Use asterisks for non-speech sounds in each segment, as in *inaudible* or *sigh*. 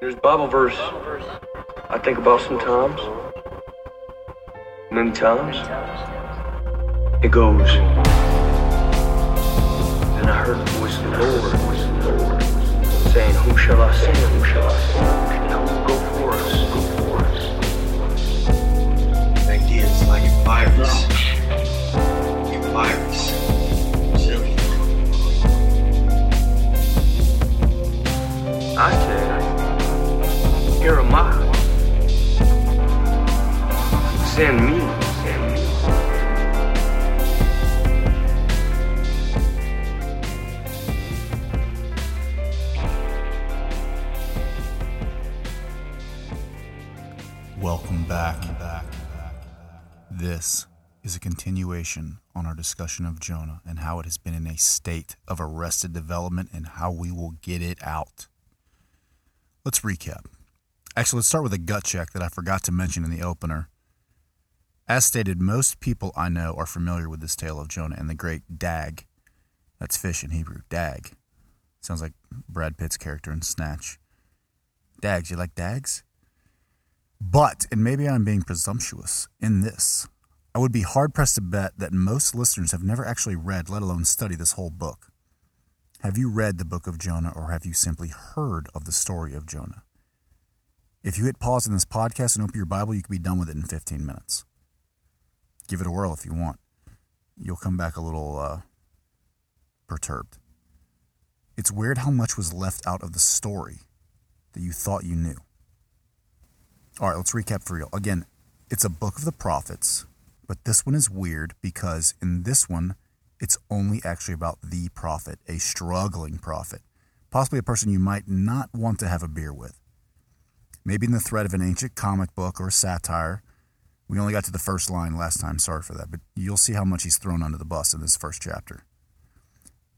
There's Bible verse I think about sometimes. Many times. It goes. Then I heard the voice of the Lord saying, Who shall I send? Whom shall I send? And go for us. Go for us. Ideas like virus. Send me. Welcome back. This is a continuation on our discussion of Jonah and how it has been in a state of arrested development and how we will get it out. Let's recap. Actually, let's start with a gut check that I forgot to mention in the opener. As stated, most people I know are familiar with this tale of Jonah and the great Dag. That's fish in Hebrew. Dag. Sounds like Brad Pitt's character in Snatch. Dags, you like dags? But, and maybe I'm being presumptuous in this, I would be hard pressed to bet that most listeners have never actually read, let alone studied, this whole book. Have you read the book of Jonah or have you simply heard of the story of Jonah? If you hit pause in this podcast and open your Bible, you could be done with it in 15 minutes. Give it a whirl if you want. You'll come back a little uh, perturbed. It's weird how much was left out of the story that you thought you knew. All right, let's recap for real. Again, it's a book of the prophets, but this one is weird because in this one, it's only actually about the prophet, a struggling prophet, possibly a person you might not want to have a beer with. Maybe in the thread of an ancient comic book or satire. We only got to the first line last time, sorry for that, but you'll see how much he's thrown under the bus in this first chapter.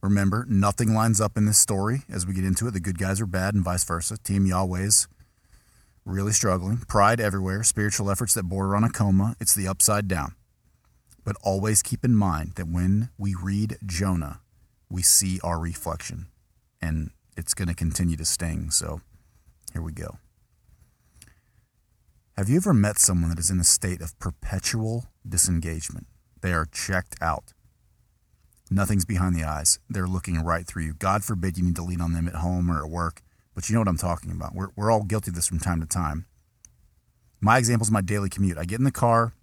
Remember, nothing lines up in this story as we get into it. The good guys are bad and vice versa. Team Yahweh's really struggling. Pride everywhere, spiritual efforts that border on a coma. It's the upside down. But always keep in mind that when we read Jonah, we see our reflection. And it's going to continue to sting. So here we go. Have you ever met someone that is in a state of perpetual disengagement? They are checked out. Nothing's behind the eyes. They're looking right through you. God forbid you need to lean on them at home or at work, but you know what I'm talking about. We're, we're all guilty of this from time to time. My example is my daily commute. I get in the car,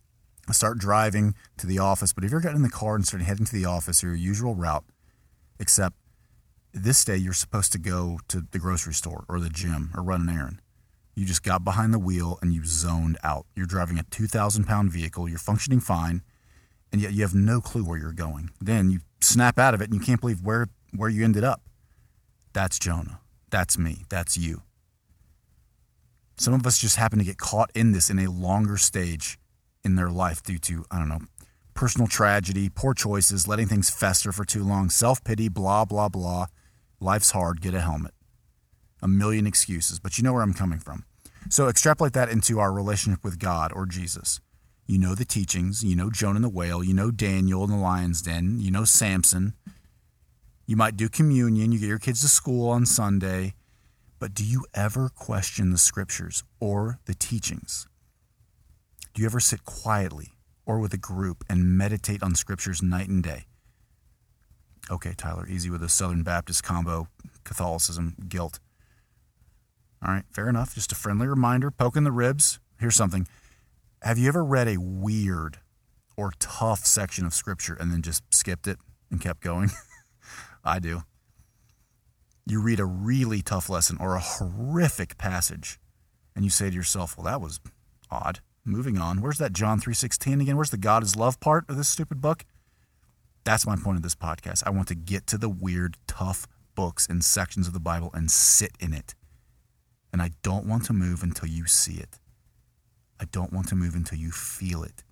I start driving to the office, but if you're getting in the car and starting heading to the office or your usual route, except this day you're supposed to go to the grocery store or the gym or run an errand. You just got behind the wheel and you zoned out. You're driving a 2,000 pound vehicle, you're functioning fine, and yet you have no clue where you're going. Then you snap out of it and you can't believe where, where you ended up. That's Jonah. That's me. That's you. Some of us just happen to get caught in this in a longer stage in their life due to, I don't know, personal tragedy, poor choices, letting things fester for too long, self pity, blah, blah, blah. Life's hard, get a helmet. A million excuses, but you know where I'm coming from. So extrapolate that into our relationship with God or Jesus. You know the teachings, you know Jonah and the whale, you know Daniel in the lion's den, you know Samson. You might do communion, you get your kids to school on Sunday, but do you ever question the scriptures or the teachings? Do you ever sit quietly or with a group and meditate on scriptures night and day? Okay, Tyler, easy with the Southern Baptist combo, Catholicism, guilt. All right, fair enough. Just a friendly reminder, poking the ribs. Here's something. Have you ever read a weird or tough section of scripture and then just skipped it and kept going? *laughs* I do. You read a really tough lesson or a horrific passage and you say to yourself, "Well, that was odd." Moving on. Where's that John 3:16 again? Where's the God is love part of this stupid book? That's my point of this podcast. I want to get to the weird, tough books and sections of the Bible and sit in it. And I don't want to move until you see it. I don't want to move until you feel it.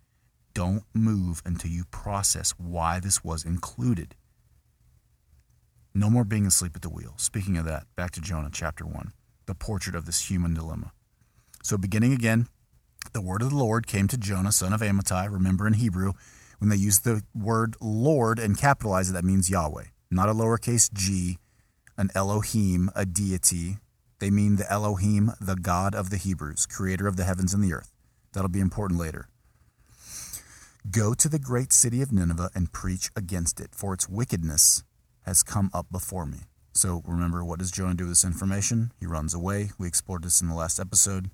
Don't move until you process why this was included. No more being asleep at the wheel. Speaking of that, back to Jonah chapter 1, the portrait of this human dilemma. So, beginning again, the word of the Lord came to Jonah, son of Amittai. Remember in Hebrew, when they use the word Lord and capitalize it, that means Yahweh, not a lowercase g, an Elohim, a deity, They mean the Elohim, the God of the Hebrews, creator of the heavens and the earth. That'll be important later. Go to the great city of Nineveh and preach against it, for its wickedness has come up before me. So remember, what does Jonah do with this information? He runs away. We explored this in the last episode.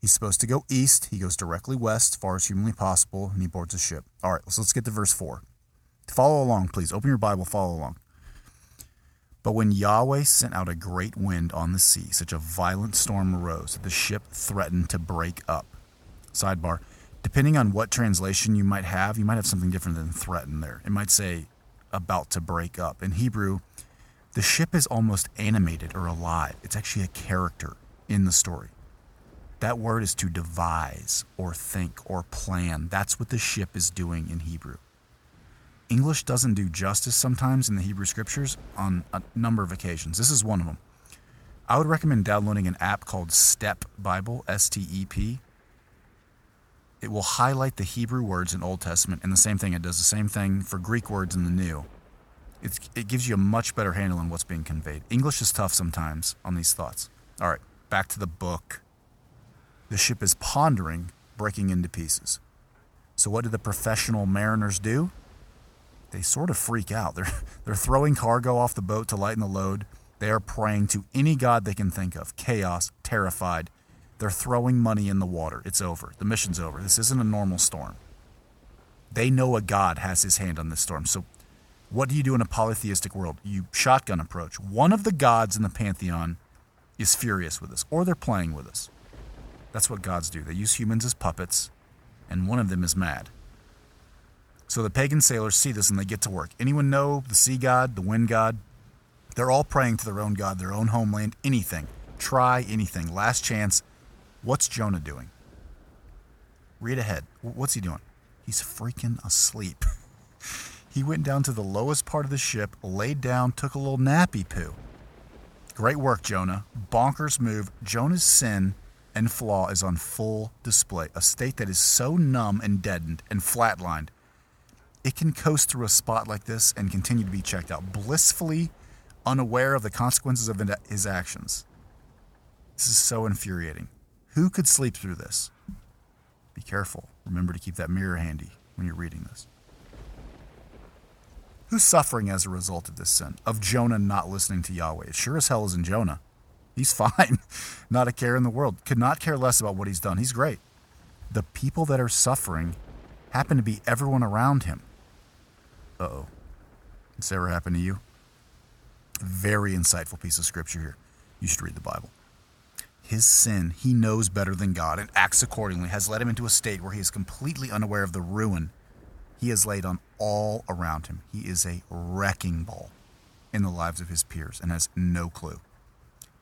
He's supposed to go east. He goes directly west, as far as humanly possible, and he boards a ship. All right, so let's get to verse 4. Follow along, please. Open your Bible, follow along. But when Yahweh sent out a great wind on the sea, such a violent storm arose that the ship threatened to break up. Sidebar Depending on what translation you might have, you might have something different than threaten there. It might say about to break up. In Hebrew, the ship is almost animated or alive. It's actually a character in the story. That word is to devise or think or plan. That's what the ship is doing in Hebrew. English doesn't do justice sometimes in the Hebrew scriptures on a number of occasions. This is one of them. I would recommend downloading an app called Step Bible, S T E P. It will highlight the Hebrew words in Old Testament, and the same thing, it does the same thing for Greek words in the New. It's, it gives you a much better handle on what's being conveyed. English is tough sometimes on these thoughts. All right, back to the book. The ship is pondering, breaking into pieces. So, what do the professional mariners do? They sort of freak out. They're, *laughs* they're throwing cargo off the boat to lighten the load. They are praying to any god they can think of. Chaos, terrified. They're throwing money in the water. It's over. The mission's over. This isn't a normal storm. They know a God has his hand on this storm. So, what do you do in a polytheistic world? You shotgun approach. One of the gods in the pantheon is furious with us, or they're playing with us. That's what gods do. They use humans as puppets, and one of them is mad. So the pagan sailors see this and they get to work. Anyone know the sea god, the wind god? They're all praying to their own god, their own homeland, anything. Try anything. Last chance. What's Jonah doing? Read ahead. What's he doing? He's freaking asleep. *laughs* he went down to the lowest part of the ship, laid down, took a little nappy poo. Great work, Jonah. Bonkers move. Jonah's sin and flaw is on full display. A state that is so numb and deadened and flatlined, it can coast through a spot like this and continue to be checked out, blissfully unaware of the consequences of his actions. This is so infuriating. Who could sleep through this? Be careful. Remember to keep that mirror handy when you're reading this. Who's suffering as a result of this sin? Of Jonah not listening to Yahweh? It sure as hell isn't Jonah. He's *laughs* fine. not a care in the world. Could not care less about what he's done. He's great. The people that are suffering happen to be everyone around him. Uh oh. This ever happened to you? Very insightful piece of scripture here. You should read the Bible. His sin, he knows better than God and acts accordingly, has led him into a state where he is completely unaware of the ruin he has laid on all around him. He is a wrecking ball in the lives of his peers and has no clue.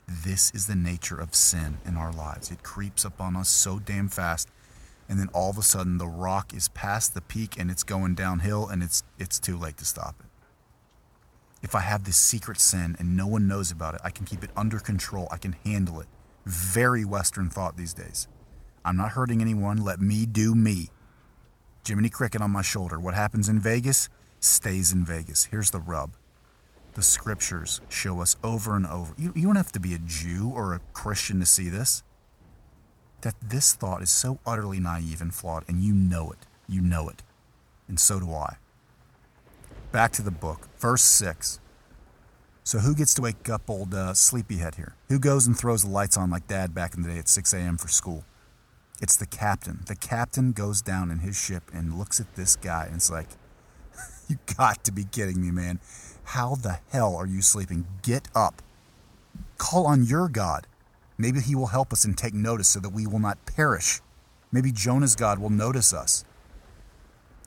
This is the nature of sin in our lives. It creeps up on us so damn fast, and then all of a sudden the rock is past the peak and it's going downhill, and it's it's too late to stop it. If I have this secret sin and no one knows about it, I can keep it under control. I can handle it. Very Western thought these days. I'm not hurting anyone. Let me do me. Jiminy Cricket on my shoulder. What happens in Vegas stays in Vegas. Here's the rub the scriptures show us over and over. You, you don't have to be a Jew or a Christian to see this. That this thought is so utterly naive and flawed, and you know it. You know it. And so do I. Back to the book, verse 6. So who gets to wake up old uh, sleepyhead here? Who goes and throws the lights on like dad back in the day at 6 a.m. for school? It's the captain. The captain goes down in his ship and looks at this guy and it's like, *laughs* you got to be kidding me, man. How the hell are you sleeping? Get up. Call on your God. Maybe he will help us and take notice so that we will not perish. Maybe Jonah's God will notice us.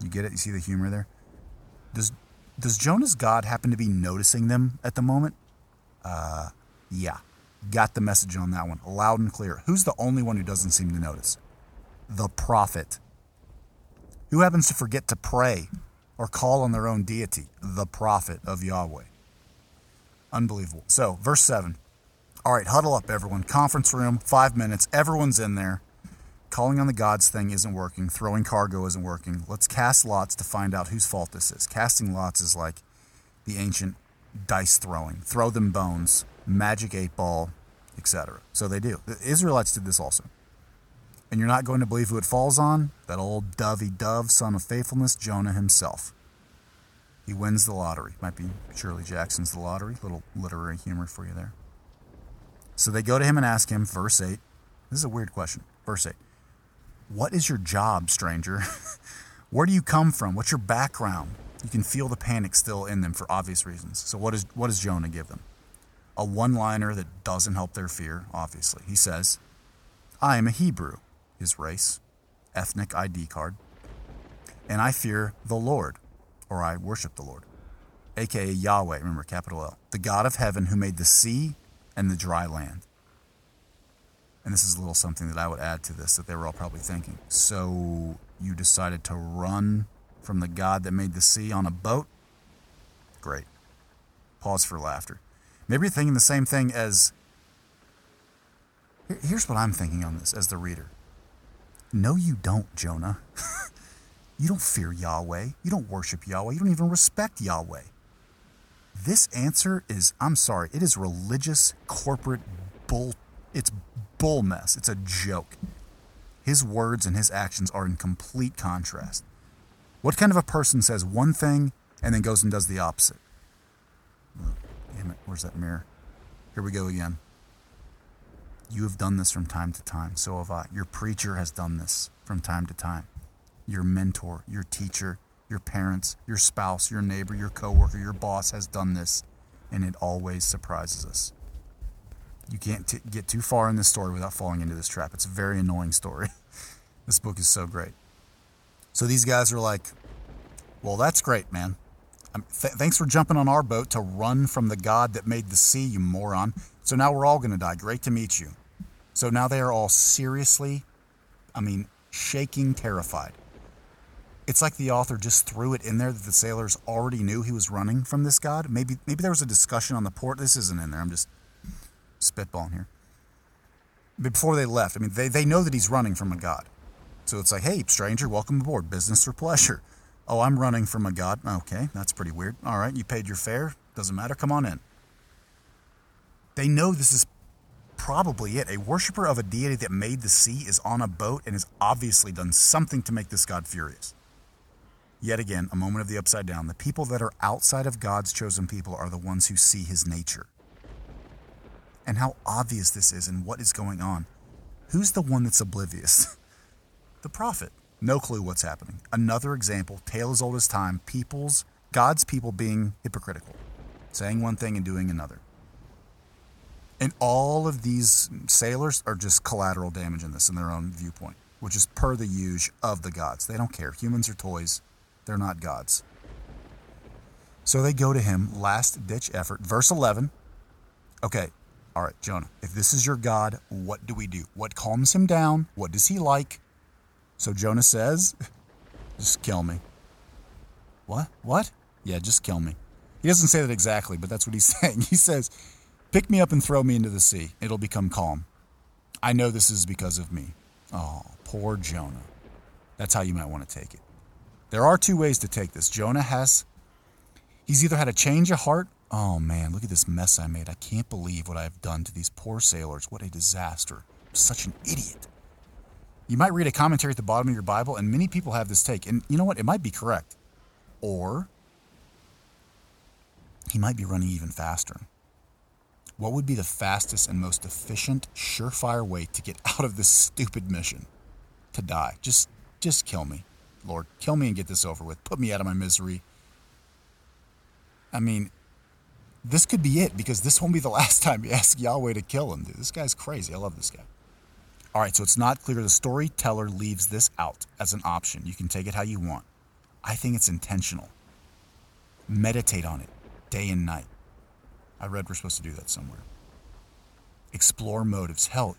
You get it? You see the humor there? Does does Jonah's God happen to be noticing them at the moment? Uh, yeah. Got the message on that one, loud and clear. Who's the only one who doesn't seem to notice? The prophet. Who happens to forget to pray or call on their own deity? The prophet of Yahweh. Unbelievable. So, verse 7. All right, huddle up, everyone. Conference room, five minutes. Everyone's in there calling on the gods thing isn't working, throwing cargo isn't working. Let's cast lots to find out whose fault this is. Casting lots is like the ancient dice throwing. Throw them bones, magic eight ball. etc. So they do. The Israelites did this also. And you're not going to believe who it falls on? That old dovey dove, son of faithfulness, Jonah himself. He wins the lottery. Might be Shirley Jackson's The Lottery. Little literary humor for you there. So they go to him and ask him, verse 8. This is a weird question. Verse 8. What is your job, stranger? *laughs* Where do you come from? What's your background? You can feel the panic still in them for obvious reasons. So what, is, what does Jonah give them? A one liner that doesn't help their fear, obviously. He says, I am a Hebrew his race, ethnic ID card, and I fear the Lord, or I worship the Lord, aka Yahweh, remember, capital L, the God of heaven who made the sea and the dry land. And this is a little something that I would add to this that they were all probably thinking. So you decided to run from the God that made the sea on a boat? Great. Pause for laughter. Maybe you're thinking the same thing as. Here's what I'm thinking on this as the reader. No, you don't, Jonah. *laughs* you don't fear Yahweh. You don't worship Yahweh. You don't even respect Yahweh. This answer is, I'm sorry, it is religious, corporate bull. It's bull mess. It's a joke. His words and his actions are in complete contrast. What kind of a person says one thing and then goes and does the opposite? Damn it, where's that mirror? Here we go again. You have done this from time to time. So have I. Your preacher has done this from time to time. Your mentor, your teacher, your parents, your spouse, your neighbor, your coworker, your boss has done this, and it always surprises us. You can't t- get too far in this story without falling into this trap. It's a very annoying story. *laughs* this book is so great. So these guys are like, well, that's great, man. Um, th- thanks for jumping on our boat to run from the God that made the sea, you moron. So now we're all going to die. Great to meet you. So now they are all seriously, I mean, shaking, terrified. It's like the author just threw it in there that the sailors already knew he was running from this god. Maybe maybe there was a discussion on the port. This isn't in there. I'm just spitballing here. Before they left, I mean, they, they know that he's running from a god. So it's like, hey, stranger, welcome aboard. Business or pleasure? *laughs* Oh, I'm running from a god. Okay, that's pretty weird. All right, you paid your fare. Doesn't matter. Come on in. They know this is probably it. A worshiper of a deity that made the sea is on a boat and has obviously done something to make this God furious. Yet again, a moment of the upside down. The people that are outside of God's chosen people are the ones who see his nature. And how obvious this is and what is going on. Who's the one that's oblivious? *laughs* the prophet. No clue what's happening. Another example, tale as old as time, people's, God's people being hypocritical, saying one thing and doing another. And all of these sailors are just collateral damage in this in their own viewpoint, which is per the use of the gods. They don't care. Humans are toys, they're not gods. So they go to him, last ditch effort. Verse 11. Okay, all right, Jonah, if this is your God, what do we do? What calms him down? What does he like? So Jonah says, *laughs* just kill me. What? What? Yeah, just kill me. He doesn't say that exactly, but that's what he's *laughs* saying. He says, Pick me up and throw me into the sea. It'll become calm. I know this is because of me. Oh, poor Jonah. That's how you might want to take it. There are two ways to take this. Jonah has, he's either had a change of heart. Oh man, look at this mess I made. I can't believe what I've done to these poor sailors. What a disaster. I'm such an idiot. You might read a commentary at the bottom of your Bible, and many people have this take. And you know what? It might be correct. Or he might be running even faster. What would be the fastest and most efficient, surefire way to get *laughs* out of this stupid mission? To die. Just just kill me. Lord, kill me and get this over with. Put me out of my misery. I mean, this could be it because this won't be the *laughs* last time you ask Yahweh to kill him. Dude. This guy's crazy. I love this guy. All right, so it's not clear. The storyteller leaves this out as an option. You can take it how you want. I think it's intentional. Meditate on it day and night. I read we're supposed to do that somewhere. Explore motives. Hell,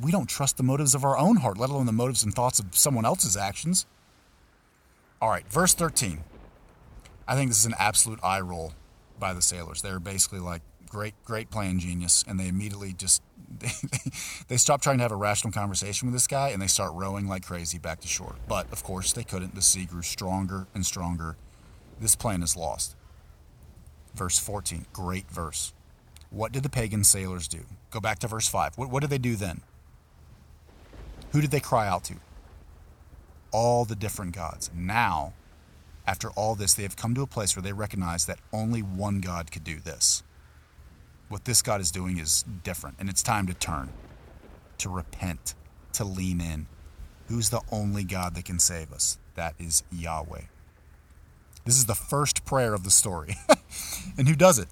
we don't trust the motives of our own heart, let alone the motives and thoughts of someone else's actions. All right, verse 13. I think this is an absolute eye roll by the sailors. They're basically like, great, great plan, genius. And they immediately just, *laughs* they, they stop trying to have a rational conversation with this guy and they start rowing like crazy back to shore. But of course, they couldn't. The sea grew stronger and stronger. This plan is lost verse 14. Great verse. What did the pagan sailors do? Go back to verse 5. What, what did they do then? Who did they cry out to? All the different gods. Now, after all this, they have come to a place where they recognize that only one God could do this. What this God is doing is different, and it's time to turn, to repent, to lean in. Who's the only God that can save us? That is Yahweh. This is the first prayer of the story. *laughs* and who does it?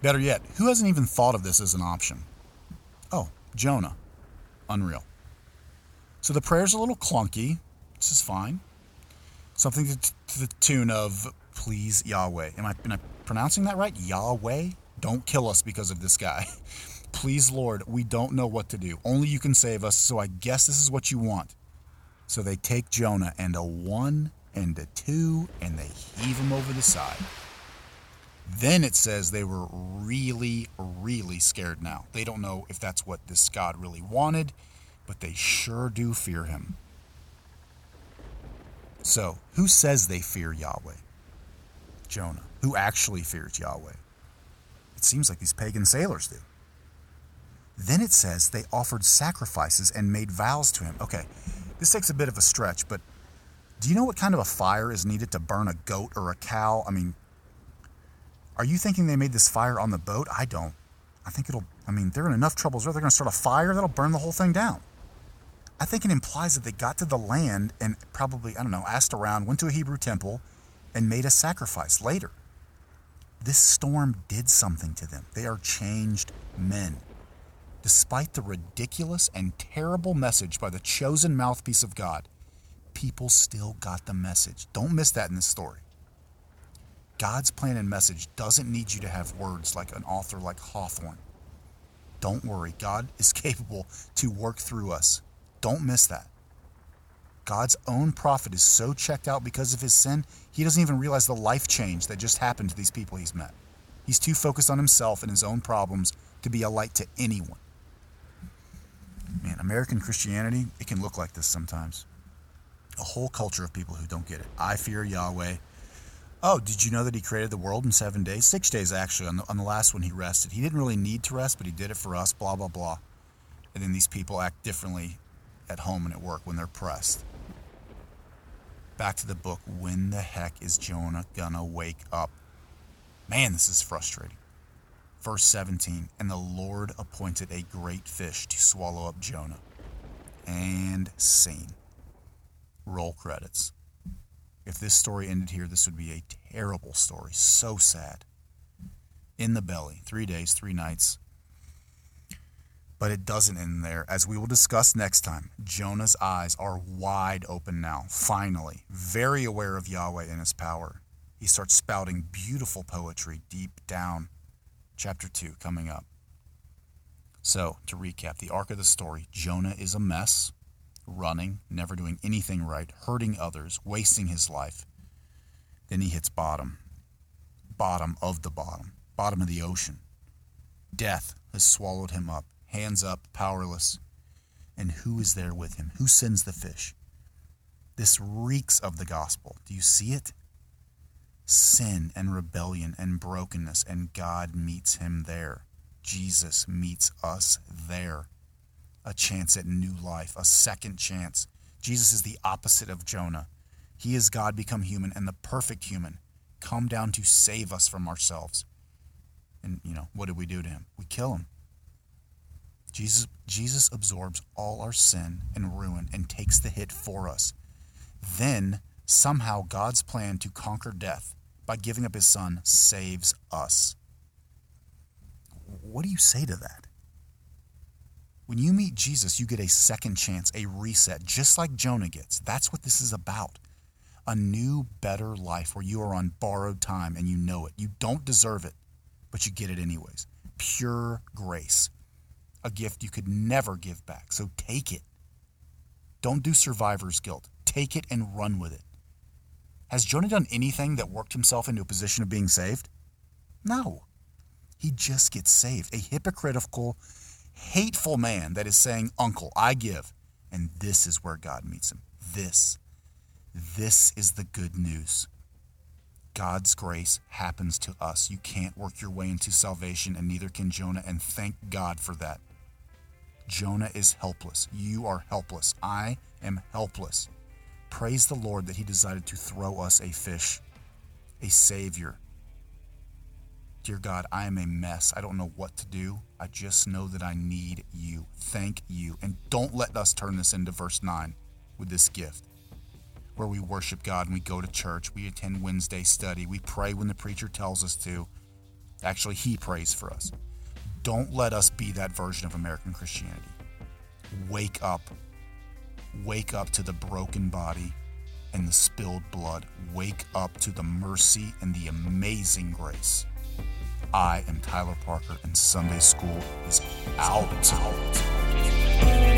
Better yet, who hasn't even thought of this as an option? Oh, Jonah. Unreal. So the prayer's a little clunky. This is fine. Something to, to the tune of, please, Yahweh. Am I, am I pronouncing that right? Yahweh? Don't kill us because of this guy. *laughs* Please, Lord, we don't know what to do. Only you can save us, so I guess this is what you want. So they take Jonah and a one and a two, and they heave him over the side. Then it says they were really, really scared now. They don't know if that's what this God really wanted, but they sure do fear him. So, who says they fear Yahweh? Jonah. Who actually fears Yahweh? It seems like these pagan sailors do. Then it says they offered sacrifices and made vows to him. Okay, this takes a bit of a stretch, but do you know what kind of a fire is needed to burn a goat or a cow? I mean, are you thinking they made this fire on the boat? I don't. I think it'll, I mean, they're in enough trouble. they're going to start a fire that'll burn the whole thing down. I think it implies that they got to the land and probably, I don't know, asked around, went to a Hebrew temple, and made a sacrifice later. This storm did something to them. They are changed men. Despite the ridiculous and terrible message by the chosen mouthpiece of God, people still got the message. Don't miss that in this story. God's plan and message doesn't need you to have words like an author like Hawthorne. Don't worry, God is *laughs* capable to work through us. Don't miss that. God's own prophet is so checked out because of his sin, he doesn't even realize the life change that just happened to these people he's met. He's too focused on himself and his own problems to be a light to anyone. Man, American Christianity, it can look like this sometimes. A whole culture of people who don't get it. I fear Yahweh. Oh, did you know that he created the world in seven days? Six days, actually. On the, on the last one, he rested. He didn't really need to rest, but he did it for us, blah, blah, blah. And then these people act differently at home and at work when they're pressed. Back to the book. When the heck is Jonah gonna wake up? Man, this is frustrating. Verse 17 And the Lord appointed a great fish to swallow up Jonah. And scene. Roll credits. If this story ended here, this would be a terrible story. So sad. In the belly, three days, three nights. But it doesn't end there. As we will discuss next time, Jonah's eyes are wide open now, finally, very aware of Yahweh and his power. He starts spouting beautiful poetry deep down. Chapter 2 coming up. So, to recap the arc of the story Jonah is a mess, running, never doing anything right, hurting others, wasting his life. Then he hits bottom. Bottom of the bottom, bottom of the ocean. Death has swallowed him up hands up, powerless. And who is there with him? Who sends the fish? This reeks of the gospel. Do you see it? Sin and rebellion and brokenness, and God meets him there. Jesus meets us there. A chance at new life, a second chance. Jesus is the opposite of Jonah. He is God become human and the perfect human, come down to save us from ourselves. And, you know, what did we do to him? We kill him. Jesus, Jesus absorbs all our sin and ruin and takes the hit for us. Then, somehow, God's plan to conquer death by giving up his son saves us. What do you say to that? When you meet Jesus, you get a second chance, a reset, just like Jonah gets. That's what this is about. A new, better life where you are on borrowed time and you know it. You don't deserve it, but you get it anyways. Pure grace a gift you could never give back. So take it. Don't do survivor's guilt. Take it and run with it. Has Jonah done anything that worked himself into a position of being saved? No. He just gets saved. A hypocritical, hateful man that is saying, Uncle, I give. And this is where God meets him. This. This is the good news. God's grace happens to us. You can't work your way into salvation, and neither can Jonah, and thank God for that. Jonah is helpless. You are helpless. I am helpless. Praise the Lord that He decided to throw us a fish, a Savior. Dear God, I am a mess. I don't know what to do. I just know that I need you. Thank you. And don't let us turn this into verse 9 with this gift where we worship God and we go to church, we attend Wednesday study, we pray when the preacher tells us to. Actually, he prays for us. Don't let us be that version of American Christianity. Wake up. Wake up to the broken body and the spilled blood. Wake up to the mercy and the amazing grace. I am Tyler Parker, and Sunday school is out. out.